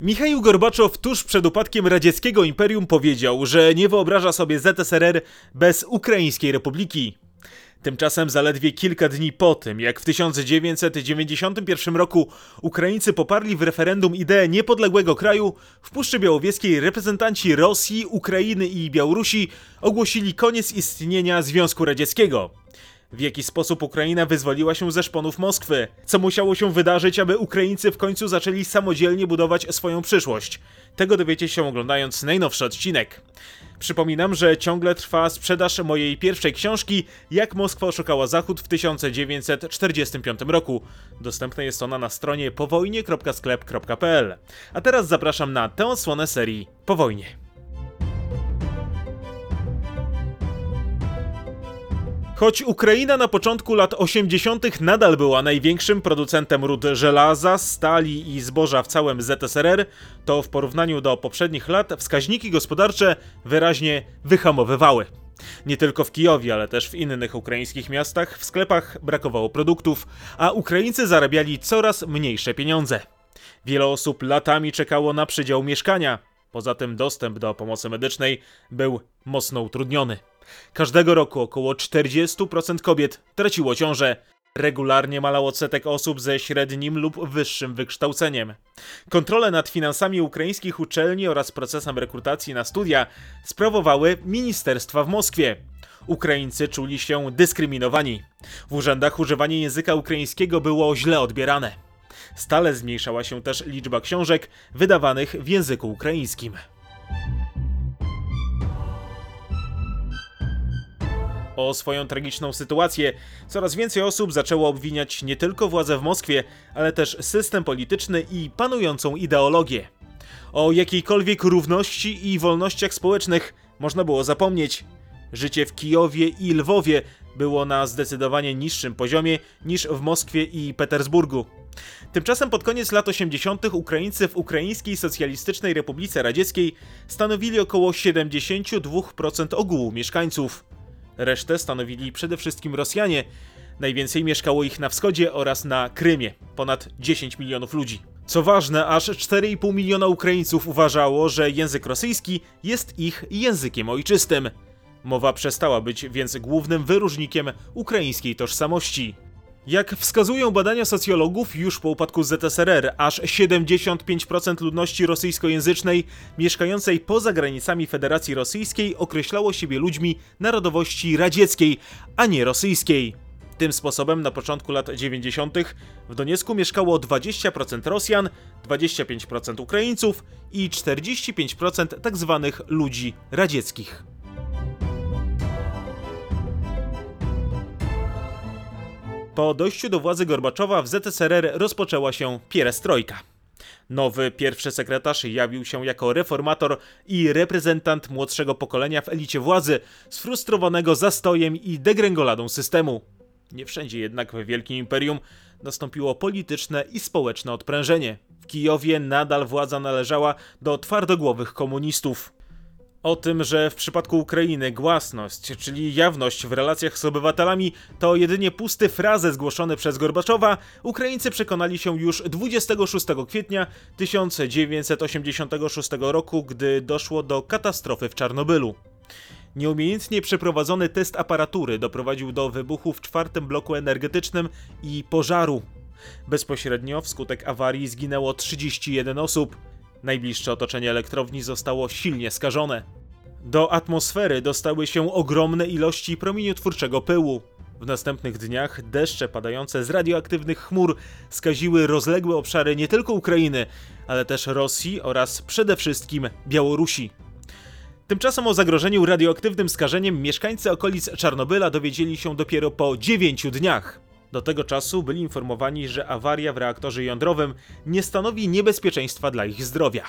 Michał Gorbaczow tuż przed upadkiem radzieckiego imperium powiedział, że nie wyobraża sobie ZSRR bez Ukraińskiej Republiki. Tymczasem zaledwie kilka dni po tym, jak w 1991 roku Ukraińcy poparli w referendum ideę niepodległego kraju, w Puszczy Białowieskiej reprezentanci Rosji, Ukrainy i Białorusi ogłosili koniec istnienia Związku Radzieckiego. W jaki sposób Ukraina wyzwoliła się ze szponów Moskwy? Co musiało się wydarzyć, aby Ukraińcy w końcu zaczęli samodzielnie budować swoją przyszłość? Tego dowiecie się oglądając najnowszy odcinek. Przypominam, że ciągle trwa sprzedaż mojej pierwszej książki Jak Moskwa oszukała Zachód w 1945 roku. Dostępna jest ona na stronie powojnie.sklep.pl. A teraz zapraszam na tę odsłonę serii Po wojnie. Choć Ukraina na początku lat 80. nadal była największym producentem rud żelaza, stali i zboża w całym ZSRR, to w porównaniu do poprzednich lat wskaźniki gospodarcze wyraźnie wyhamowywały. Nie tylko w Kijowie, ale też w innych ukraińskich miastach w sklepach brakowało produktów, a Ukraińcy zarabiali coraz mniejsze pieniądze. Wiele osób latami czekało na przydział mieszkania. Poza tym dostęp do pomocy medycznej był mocno utrudniony. Każdego roku około 40% kobiet traciło ciążę. Regularnie malał odsetek osób ze średnim lub wyższym wykształceniem. Kontrolę nad finansami ukraińskich uczelni oraz procesem rekrutacji na studia sprawowały ministerstwa w Moskwie. Ukraińcy czuli się dyskryminowani. W urzędach używanie języka ukraińskiego było źle odbierane. Stale zmniejszała się też liczba książek wydawanych w języku ukraińskim. O swoją tragiczną sytuację coraz więcej osób zaczęło obwiniać nie tylko władze w Moskwie, ale też system polityczny i panującą ideologię. O jakiejkolwiek równości i wolnościach społecznych można było zapomnieć. Życie w Kijowie i Lwowie było na zdecydowanie niższym poziomie niż w Moskwie i Petersburgu. Tymczasem pod koniec lat 80. Ukraińcy w Ukraińskiej Socjalistycznej Republice Radzieckiej stanowili około 72% ogółu mieszkańców. Resztę stanowili przede wszystkim Rosjanie. Najwięcej mieszkało ich na wschodzie oraz na Krymie ponad 10 milionów ludzi. Co ważne, aż 4,5 miliona Ukraińców uważało, że język rosyjski jest ich językiem ojczystym. Mowa przestała być więc głównym wyróżnikiem ukraińskiej tożsamości. Jak wskazują badania socjologów, już po upadku ZSRR aż 75% ludności rosyjskojęzycznej mieszkającej poza granicami Federacji Rosyjskiej określało siebie ludźmi narodowości radzieckiej, a nie rosyjskiej. Tym sposobem na początku lat 90. w Doniecku mieszkało 20% Rosjan, 25% Ukraińców i 45% tzw. Tak ludzi radzieckich. Po dojściu do władzy Gorbaczowa w ZSRR rozpoczęła się pierestrojka. Nowy pierwszy sekretarz jawił się jako reformator i reprezentant młodszego pokolenia w elicie władzy, sfrustrowanego zastojem i degrengoladą systemu. Nie wszędzie jednak w Wielkim Imperium nastąpiło polityczne i społeczne odprężenie. W Kijowie nadal władza należała do twardogłowych komunistów. O tym, że w przypadku Ukrainy głasność, czyli jawność w relacjach z obywatelami to jedynie pusty frazes zgłoszony przez Gorbaczowa, Ukraińcy przekonali się już 26 kwietnia 1986 roku, gdy doszło do katastrofy w Czarnobylu. Nieumiejętnie przeprowadzony test aparatury doprowadził do wybuchu w czwartym bloku energetycznym i pożaru. Bezpośrednio wskutek awarii zginęło 31 osób. Najbliższe otoczenie elektrowni zostało silnie skażone. Do atmosfery dostały się ogromne ilości promieniotwórczego pyłu. W następnych dniach deszcze padające z radioaktywnych chmur skaziły rozległe obszary nie tylko Ukrainy, ale też Rosji oraz przede wszystkim Białorusi. Tymczasem o zagrożeniu radioaktywnym skażeniem mieszkańcy okolic Czarnobyla dowiedzieli się dopiero po 9 dniach. Do tego czasu byli informowani, że awaria w reaktorze jądrowym nie stanowi niebezpieczeństwa dla ich zdrowia.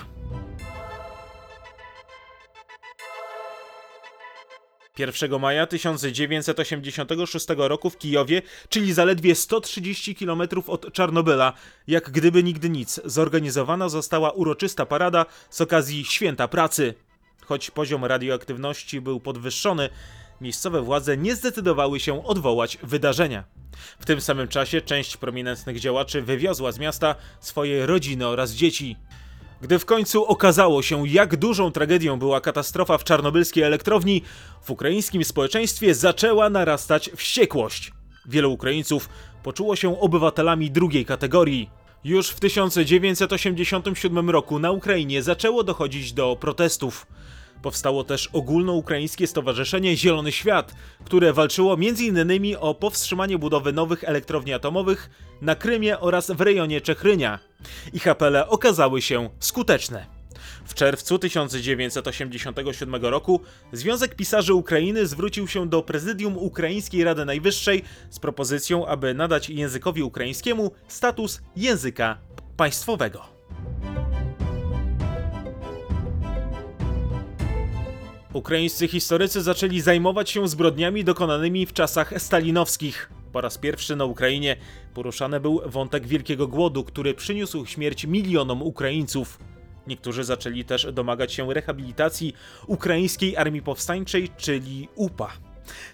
1 maja 1986 roku w Kijowie, czyli zaledwie 130 km od Czarnobyla, jak gdyby nigdy nic, zorganizowana została uroczysta parada z okazji Święta Pracy. Choć poziom radioaktywności był podwyższony, miejscowe władze nie zdecydowały się odwołać wydarzenia. W tym samym czasie część prominentnych działaczy wywiozła z miasta swoje rodziny oraz dzieci. Gdy w końcu okazało się, jak dużą tragedią była katastrofa w czarnobylskiej elektrowni, w ukraińskim społeczeństwie zaczęła narastać wściekłość. Wielu Ukraińców poczuło się obywatelami drugiej kategorii. Już w 1987 roku na Ukrainie zaczęło dochodzić do protestów. Powstało też ogólnoukraińskie Stowarzyszenie Zielony Świat, które walczyło m.in. o powstrzymanie budowy nowych elektrowni atomowych na Krymie oraz w rejonie Czechrynia. Ich apele okazały się skuteczne. W czerwcu 1987 roku Związek Pisarzy Ukrainy zwrócił się do prezydium Ukraińskiej Rady Najwyższej z propozycją, aby nadać językowi ukraińskiemu status języka państwowego. Ukraińscy historycy zaczęli zajmować się zbrodniami dokonanymi w czasach stalinowskich. Po raz pierwszy na Ukrainie poruszany był wątek Wielkiego Głodu, który przyniósł śmierć milionom Ukraińców. Niektórzy zaczęli też domagać się rehabilitacji Ukraińskiej Armii Powstańczej, czyli UPA.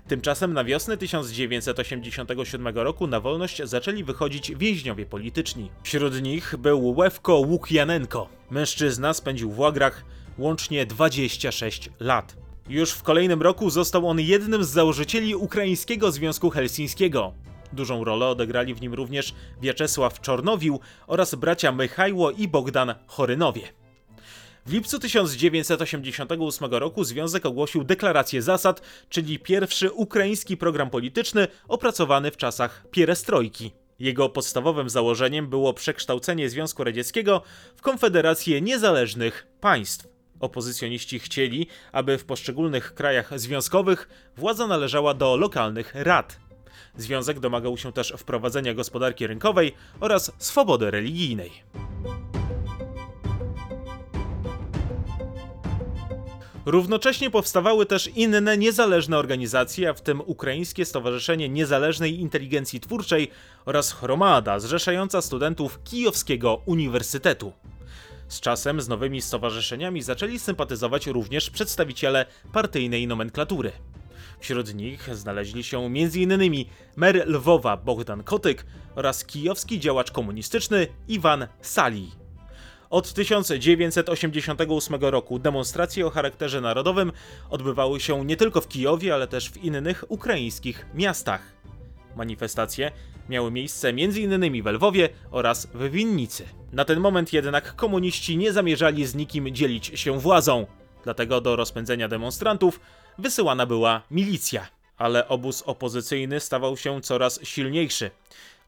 Tymczasem na wiosnę 1987 roku na wolność zaczęli wychodzić więźniowie polityczni. Wśród nich był Łewko Łukjanenko. Mężczyzna spędził w łagrach łącznie 26 lat. Już w kolejnym roku został on jednym z założycieli Ukraińskiego Związku Helsińskiego. Dużą rolę odegrali w nim również Wiaczesław Czornowił oraz bracia Mychajło i Bogdan Chorynowie. W lipcu 1988 roku Związek ogłosił deklarację zasad, czyli pierwszy ukraiński program polityczny opracowany w czasach pierestrojki. Jego podstawowym założeniem było przekształcenie Związku Radzieckiego w Konfederację Niezależnych Państw. Opozycjoniści chcieli, aby w poszczególnych krajach związkowych władza należała do lokalnych rad. Związek domagał się też wprowadzenia gospodarki rynkowej oraz swobody religijnej. Równocześnie powstawały też inne niezależne organizacje, w tym Ukraińskie Stowarzyszenie Niezależnej Inteligencji Twórczej oraz Chromada, zrzeszająca studentów Kijowskiego Uniwersytetu. Z czasem z nowymi stowarzyszeniami zaczęli sympatyzować również przedstawiciele partyjnej nomenklatury. Wśród nich znaleźli się m.in. mer Lwowa Bogdan Kotyk oraz kijowski działacz komunistyczny Iwan Sali. Od 1988 roku demonstracje o charakterze narodowym odbywały się nie tylko w Kijowie, ale też w innych ukraińskich miastach. Manifestacje miały miejsce m.in. w Lwowie oraz w Winnicy. Na ten moment jednak komuniści nie zamierzali z nikim dzielić się władzą, dlatego do rozpędzenia demonstrantów wysyłana była milicja. Ale obóz opozycyjny stawał się coraz silniejszy.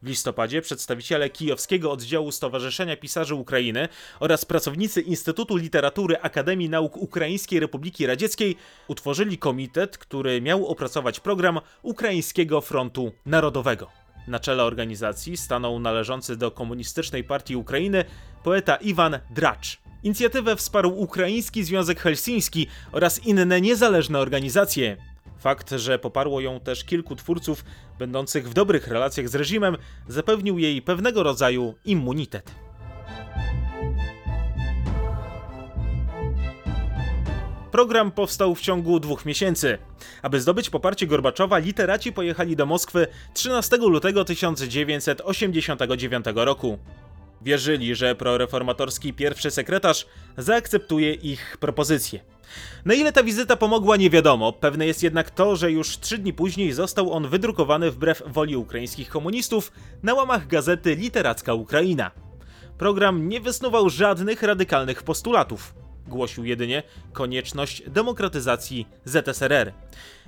W listopadzie przedstawiciele kijowskiego oddziału Stowarzyszenia Pisarzy Ukrainy oraz pracownicy Instytutu Literatury Akademii Nauk Ukraińskiej Republiki Radzieckiej utworzyli komitet, który miał opracować program Ukraińskiego Frontu Narodowego. Na czele organizacji stanął należący do Komunistycznej Partii Ukrainy poeta Iwan Dracz. Inicjatywę wsparł Ukraiński Związek Helsiński oraz inne niezależne organizacje. Fakt, że poparło ją też kilku twórców będących w dobrych relacjach z reżimem, zapewnił jej pewnego rodzaju immunitet. Program powstał w ciągu dwóch miesięcy. Aby zdobyć poparcie Gorbaczowa, literaci pojechali do Moskwy 13 lutego 1989 roku. Wierzyli, że proreformatorski pierwszy sekretarz zaakceptuje ich propozycje. Na ile ta wizyta pomogła nie wiadomo, pewne jest jednak to, że już trzy dni później został on wydrukowany wbrew woli ukraińskich komunistów na łamach gazety Literacka Ukraina. Program nie wysnuwał żadnych radykalnych postulatów. Głosił jedynie konieczność demokratyzacji ZSRR.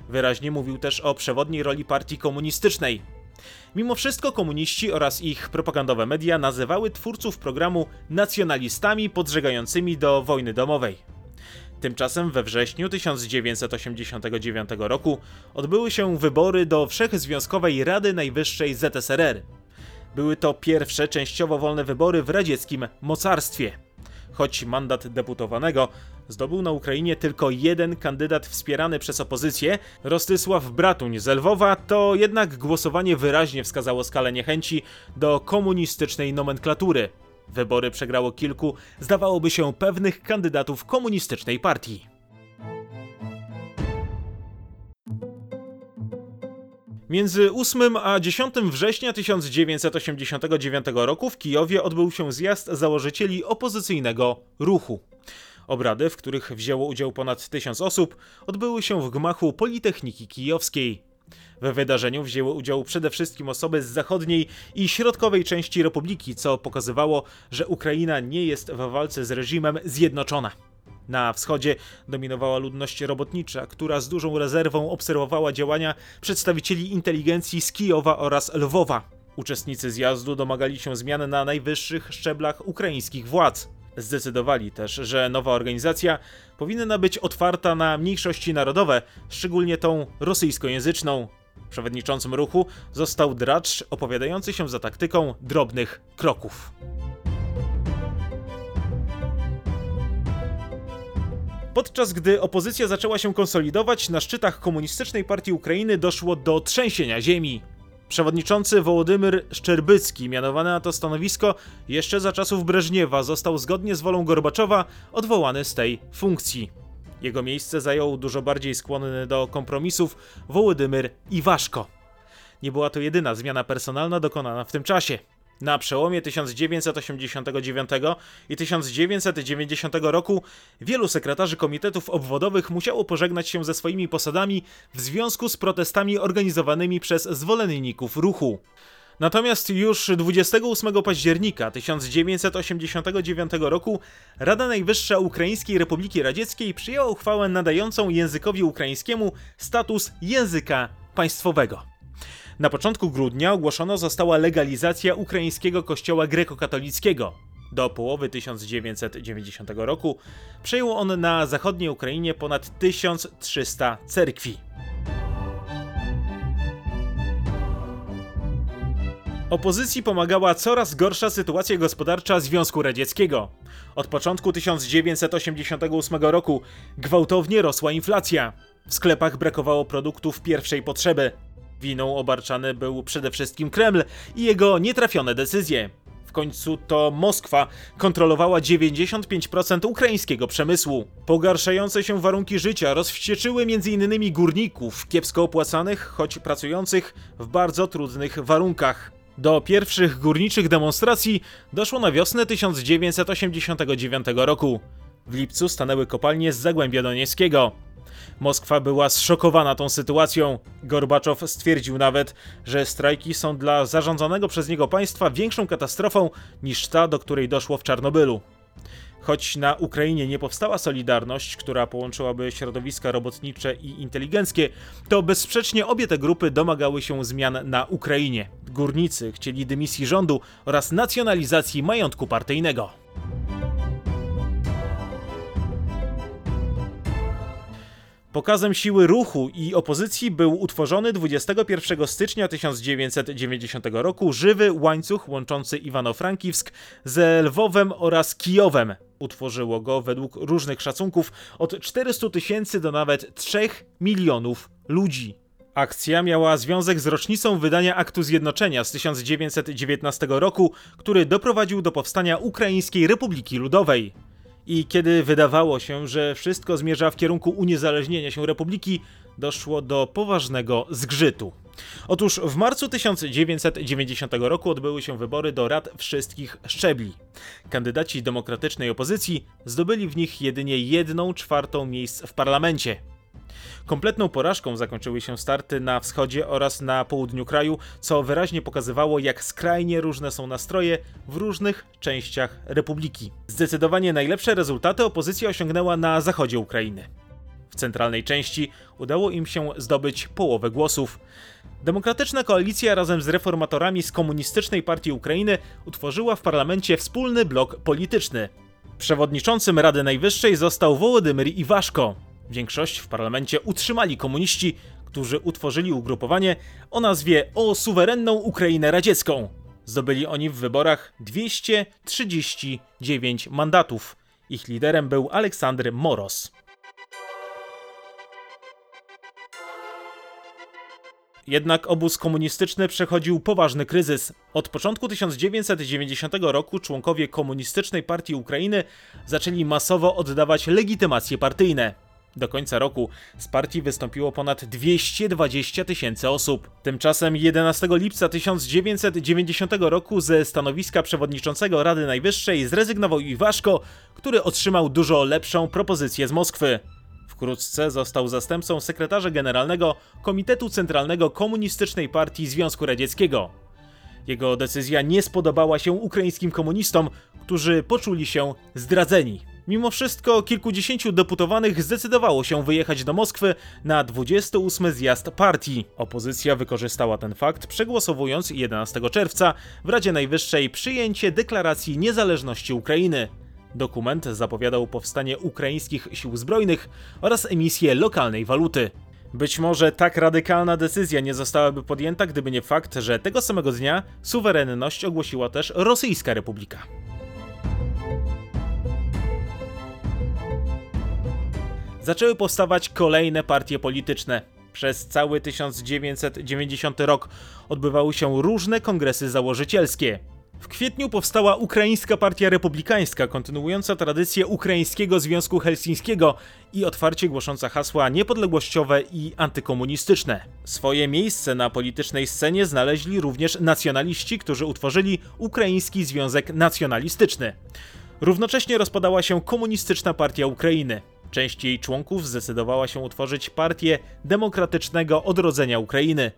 Wyraźnie mówił też o przewodniej roli partii komunistycznej. Mimo wszystko komuniści oraz ich propagandowe media nazywały twórców programu nacjonalistami podżegającymi do wojny domowej. Tymczasem we wrześniu 1989 roku odbyły się wybory do Wszechzwiązkowej Rady Najwyższej ZSRR. Były to pierwsze częściowo wolne wybory w radzieckim mocarstwie. Choć mandat deputowanego zdobył na Ukrainie tylko jeden kandydat wspierany przez opozycję, Rostysław Bratuń z Lwowa, to jednak głosowanie wyraźnie wskazało skalę niechęci do komunistycznej nomenklatury. Wybory przegrało kilku, zdawałoby się, pewnych kandydatów komunistycznej partii. Między 8 a 10 września 1989 roku w Kijowie odbył się zjazd założycieli opozycyjnego ruchu. Obrady, w których wzięło udział ponad tysiąc osób, odbyły się w gmachu Politechniki Kijowskiej. We wydarzeniu wzięły udział przede wszystkim osoby z zachodniej i środkowej części republiki, co pokazywało, że Ukraina nie jest w walce z reżimem zjednoczona. Na wschodzie dominowała ludność robotnicza, która z dużą rezerwą obserwowała działania przedstawicieli inteligencji z Kijowa oraz Lwowa. Uczestnicy zjazdu domagali się zmian na najwyższych szczeblach ukraińskich władz. Zdecydowali też, że nowa organizacja powinna być otwarta na mniejszości narodowe, szczególnie tą rosyjskojęzyczną. Przewodniczącym ruchu został dracz opowiadający się za taktyką drobnych kroków. Podczas gdy opozycja zaczęła się konsolidować, na szczytach Komunistycznej Partii Ukrainy doszło do trzęsienia ziemi. Przewodniczący Wołodymyr Szczerbycki, mianowany na to stanowisko jeszcze za czasów Breżniewa, został zgodnie z wolą Gorbaczowa odwołany z tej funkcji. Jego miejsce zajął dużo bardziej skłonny do kompromisów Wołodymyr Iwaszko. Nie była to jedyna zmiana personalna dokonana w tym czasie. Na przełomie 1989 i 1990 roku wielu sekretarzy komitetów obwodowych musiało pożegnać się ze swoimi posadami w związku z protestami organizowanymi przez zwolenników ruchu. Natomiast już 28 października 1989 roku Rada Najwyższa Ukraińskiej Republiki Radzieckiej przyjęła uchwałę nadającą językowi ukraińskiemu status języka państwowego. Na początku grudnia ogłoszona została legalizacja ukraińskiego kościoła grekokatolickiego. Do połowy 1990 roku przejął on na zachodniej Ukrainie ponad 1300 cerkwi. Opozycji pomagała coraz gorsza sytuacja gospodarcza Związku Radzieckiego. Od początku 1988 roku gwałtownie rosła inflacja. W sklepach brakowało produktów pierwszej potrzeby. Winą obarczany był przede wszystkim Kreml i jego nietrafione decyzje. W końcu to Moskwa kontrolowała 95% ukraińskiego przemysłu. Pogarszające się warunki życia rozwścieczyły m.in. górników, kiepsko opłacanych, choć pracujących w bardzo trudnych warunkach. Do pierwszych górniczych demonstracji doszło na wiosnę 1989 roku. W lipcu stanęły kopalnie z Zagłębia Donieckiego. Moskwa była zszokowana tą sytuacją. Gorbaczow stwierdził nawet, że strajki są dla zarządzanego przez niego państwa większą katastrofą niż ta, do której doszło w Czarnobylu. Choć na Ukrainie nie powstała Solidarność, która połączyłaby środowiska robotnicze i inteligenckie, to bezsprzecznie obie te grupy domagały się zmian na Ukrainie. Górnicy chcieli dymisji rządu oraz nacjonalizacji majątku partyjnego. Pokazem siły ruchu i opozycji był utworzony 21 stycznia 1990 roku żywy łańcuch łączący Iwano-Frankivsk ze Lwowem oraz Kijowem. Utworzyło go według różnych szacunków od 400 tysięcy do nawet 3 milionów ludzi. Akcja miała związek z rocznicą wydania Aktu Zjednoczenia z 1919 roku, który doprowadził do powstania Ukraińskiej Republiki Ludowej. I kiedy wydawało się, że wszystko zmierza w kierunku uniezależnienia się republiki, doszło do poważnego zgrzytu. Otóż w marcu 1990 roku odbyły się wybory do rad wszystkich szczebli. Kandydaci demokratycznej opozycji zdobyli w nich jedynie jedną czwartą miejsc w parlamencie. Kompletną porażką zakończyły się starty na wschodzie oraz na południu kraju, co wyraźnie pokazywało, jak skrajnie różne są nastroje w różnych częściach republiki. Zdecydowanie najlepsze rezultaty opozycja osiągnęła na zachodzie Ukrainy. W centralnej części udało im się zdobyć połowę głosów. Demokratyczna koalicja razem z reformatorami z Komunistycznej Partii Ukrainy utworzyła w parlamencie wspólny blok polityczny. Przewodniczącym Rady Najwyższej został Wołodymyr Iwaszko. Większość w parlamencie utrzymali komuniści, którzy utworzyli ugrupowanie o nazwie O Suwerenną Ukrainę Radziecką. Zdobyli oni w wyborach 239 mandatów. Ich liderem był Aleksandr Moros. Jednak obóz komunistyczny przechodził poważny kryzys. Od początku 1990 roku członkowie Komunistycznej Partii Ukrainy zaczęli masowo oddawać legitymacje partyjne. Do końca roku z partii wystąpiło ponad 220 tysięcy osób. Tymczasem 11 lipca 1990 roku ze stanowiska przewodniczącego Rady Najwyższej zrezygnował Iwaszko, który otrzymał dużo lepszą propozycję z Moskwy. Wkrótce został zastępcą sekretarza generalnego Komitetu Centralnego Komunistycznej Partii Związku Radzieckiego. Jego decyzja nie spodobała się ukraińskim komunistom, którzy poczuli się zdradzeni. Mimo wszystko kilkudziesięciu deputowanych zdecydowało się wyjechać do Moskwy na 28 zjazd partii. Opozycja wykorzystała ten fakt, przegłosowując 11 czerwca w Radzie Najwyższej przyjęcie deklaracji niezależności Ukrainy. Dokument zapowiadał powstanie ukraińskich sił zbrojnych oraz emisję lokalnej waluty. Być może tak radykalna decyzja nie zostałaby podjęta, gdyby nie fakt, że tego samego dnia suwerenność ogłosiła też Rosyjska Republika. Zaczęły powstawać kolejne partie polityczne. Przez cały 1990 rok odbywały się różne kongresy założycielskie. W kwietniu powstała Ukraińska Partia Republikańska, kontynuująca tradycję Ukraińskiego Związku Helsińskiego i otwarcie głosząca hasła niepodległościowe i antykomunistyczne. Swoje miejsce na politycznej scenie znaleźli również nacjonaliści, którzy utworzyli Ukraiński Związek Nacjonalistyczny. Równocześnie rozpadała się Komunistyczna Partia Ukrainy. Część jej członków zdecydowała się utworzyć Partię Demokratycznego Odrodzenia Ukrainy.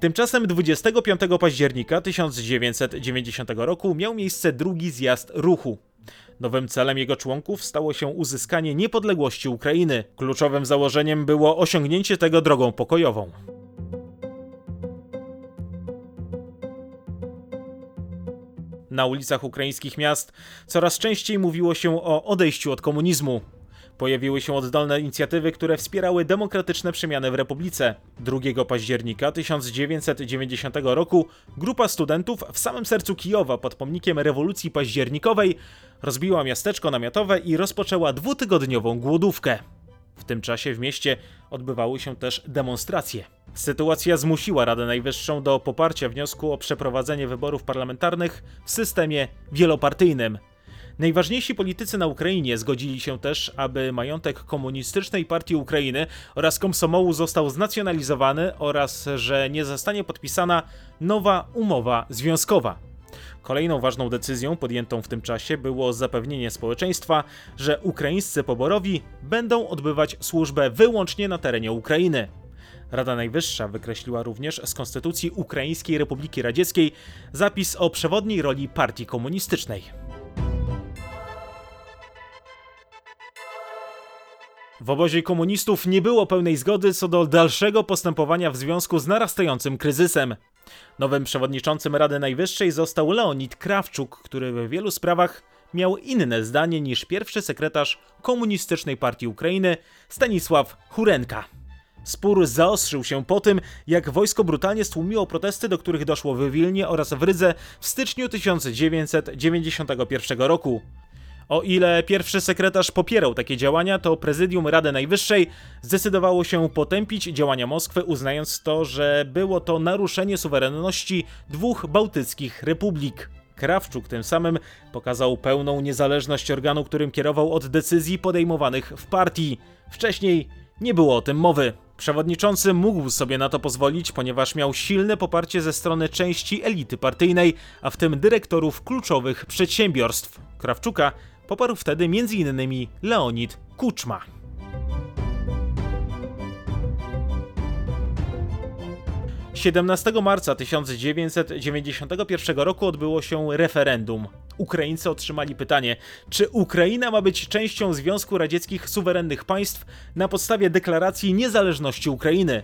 Tymczasem 25 października 1990 roku miał miejsce drugi zjazd ruchu. Nowym celem jego członków stało się uzyskanie niepodległości Ukrainy. Kluczowym założeniem było osiągnięcie tego drogą pokojową. Na ulicach ukraińskich miast coraz częściej mówiło się o odejściu od komunizmu. Pojawiły się oddolne inicjatywy, które wspierały demokratyczne przemiany w Republice. 2 października 1990 roku grupa studentów w samym sercu Kijowa pod pomnikiem rewolucji październikowej rozbiła miasteczko namiotowe i rozpoczęła dwutygodniową głodówkę. W tym czasie w mieście odbywały się też demonstracje. Sytuacja zmusiła Radę Najwyższą do poparcia wniosku o przeprowadzenie wyborów parlamentarnych w systemie wielopartyjnym. Najważniejsi politycy na Ukrainie zgodzili się też, aby majątek komunistycznej partii Ukrainy oraz Komsomołu został znacjonalizowany oraz że nie zostanie podpisana nowa umowa związkowa. Kolejną ważną decyzją podjętą w tym czasie było zapewnienie społeczeństwa, że ukraińscy poborowi będą odbywać służbę wyłącznie na terenie Ukrainy. Rada Najwyższa wykreśliła również z Konstytucji Ukraińskiej Republiki Radzieckiej zapis o przewodniej roli partii komunistycznej. W obozie komunistów nie było pełnej zgody co do dalszego postępowania w związku z narastającym kryzysem. Nowym przewodniczącym Rady Najwyższej został Leonid Krawczuk, który w wielu sprawach miał inne zdanie niż pierwszy sekretarz Komunistycznej Partii Ukrainy Stanisław Hurenka. Spór zaostrzył się po tym, jak wojsko brutalnie stłumiło protesty, do których doszło w Wilnie oraz w Rydze w styczniu 1991 roku. O ile pierwszy sekretarz popierał takie działania, to prezydium Rady Najwyższej zdecydowało się potępić działania Moskwy, uznając to, że było to naruszenie suwerenności dwóch bałtyckich republik. Krawczuk tym samym pokazał pełną niezależność organu, którym kierował od decyzji podejmowanych w partii. Wcześniej nie było o tym mowy. Przewodniczący mógł sobie na to pozwolić, ponieważ miał silne poparcie ze strony części elity partyjnej, a w tym dyrektorów kluczowych przedsiębiorstw. Krawczuka poparł wtedy m.in. Leonid Kuczma. Siedemnastego marca 1991 roku odbyło się referendum. Ukraińcy otrzymali pytanie, czy Ukraina ma być częścią Związku Radzieckich Suwerennych Państw na podstawie deklaracji niezależności Ukrainy.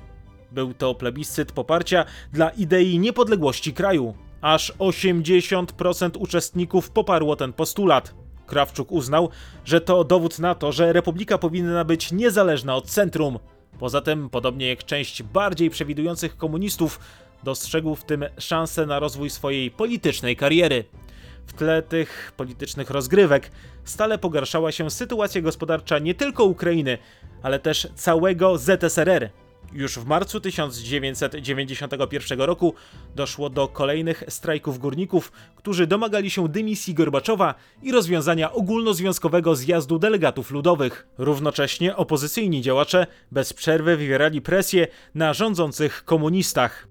Był to plebiscyt poparcia dla idei niepodległości kraju. Aż 80% uczestników poparło ten postulat. Krawczuk uznał, że to dowód na to, że republika powinna być niezależna od centrum. Poza tym, podobnie jak część bardziej przewidujących komunistów, dostrzegł w tym szansę na rozwój swojej politycznej kariery. W tle tych politycznych rozgrywek stale pogarszała się sytuacja gospodarcza nie tylko Ukrainy, ale też całego ZSRR. Już w marcu 1991 roku doszło do kolejnych strajków górników, którzy domagali się dymisji Gorbaczowa i rozwiązania ogólnozwiązkowego zjazdu delegatów ludowych. Równocześnie opozycyjni działacze bez przerwy wywierali presję na rządzących komunistach.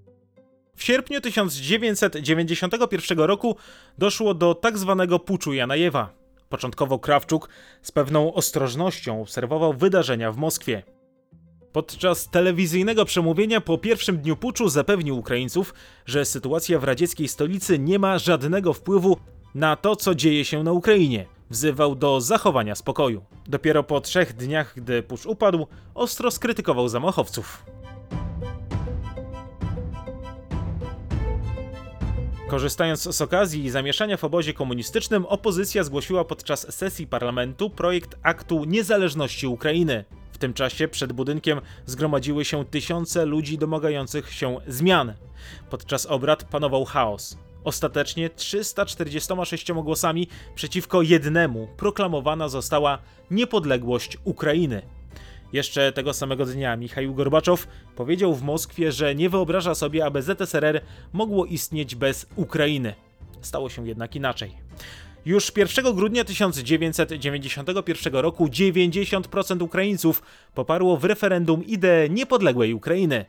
W sierpniu 1991 roku doszło do tak zwanego puczu Janajewa. Początkowo Krawczuk z pewną ostrożnością obserwował wydarzenia w Moskwie. Podczas telewizyjnego przemówienia po pierwszym dniu puczu zapewnił Ukraińców, że sytuacja w radzieckiej stolicy nie ma żadnego wpływu na to, co dzieje się na Ukrainie. Wzywał do zachowania spokoju. Dopiero po trzech dniach, gdy pucz upadł, ostro skrytykował zamachowców. Korzystając z okazji i zamieszania w obozie komunistycznym, opozycja zgłosiła podczas sesji parlamentu projekt aktu niezależności Ukrainy. W tym czasie przed budynkiem zgromadziły się tysiące ludzi domagających się zmian. Podczas obrad panował chaos. Ostatecznie 346 głosami przeciwko jednemu proklamowana została niepodległość Ukrainy. Jeszcze tego samego dnia Michał Gorbaczow powiedział w Moskwie, że nie wyobraża sobie, aby ZSRR mogło istnieć bez Ukrainy. Stało się jednak inaczej. Już 1 grudnia 1991 roku 90% Ukraińców poparło w referendum ideę niepodległej Ukrainy.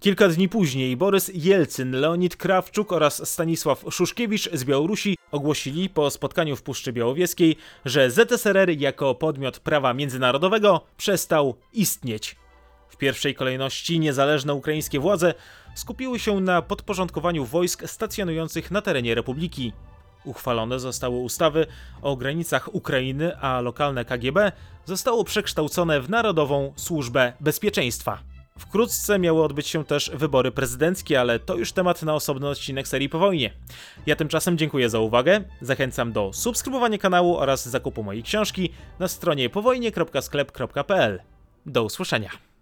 Kilka dni później Borys Jelcyn, Leonid Krawczuk oraz Stanisław Szuszkiewicz z Białorusi ogłosili po spotkaniu w Puszczy Białowieskiej, że ZSRR jako podmiot prawa międzynarodowego przestał istnieć. W pierwszej kolejności niezależne ukraińskie władze skupiły się na podporządkowaniu wojsk stacjonujących na terenie republiki. Uchwalone zostały ustawy o granicach Ukrainy, a lokalne KGB zostało przekształcone w Narodową Służbę Bezpieczeństwa. Wkrótce miały odbyć się też wybory prezydenckie, ale to już temat na osobny odcinek serii po wojnie. Ja tymczasem dziękuję za uwagę, zachęcam do subskrybowania kanału oraz zakupu mojej książki na stronie powojnie.sklep.pl. Do usłyszenia.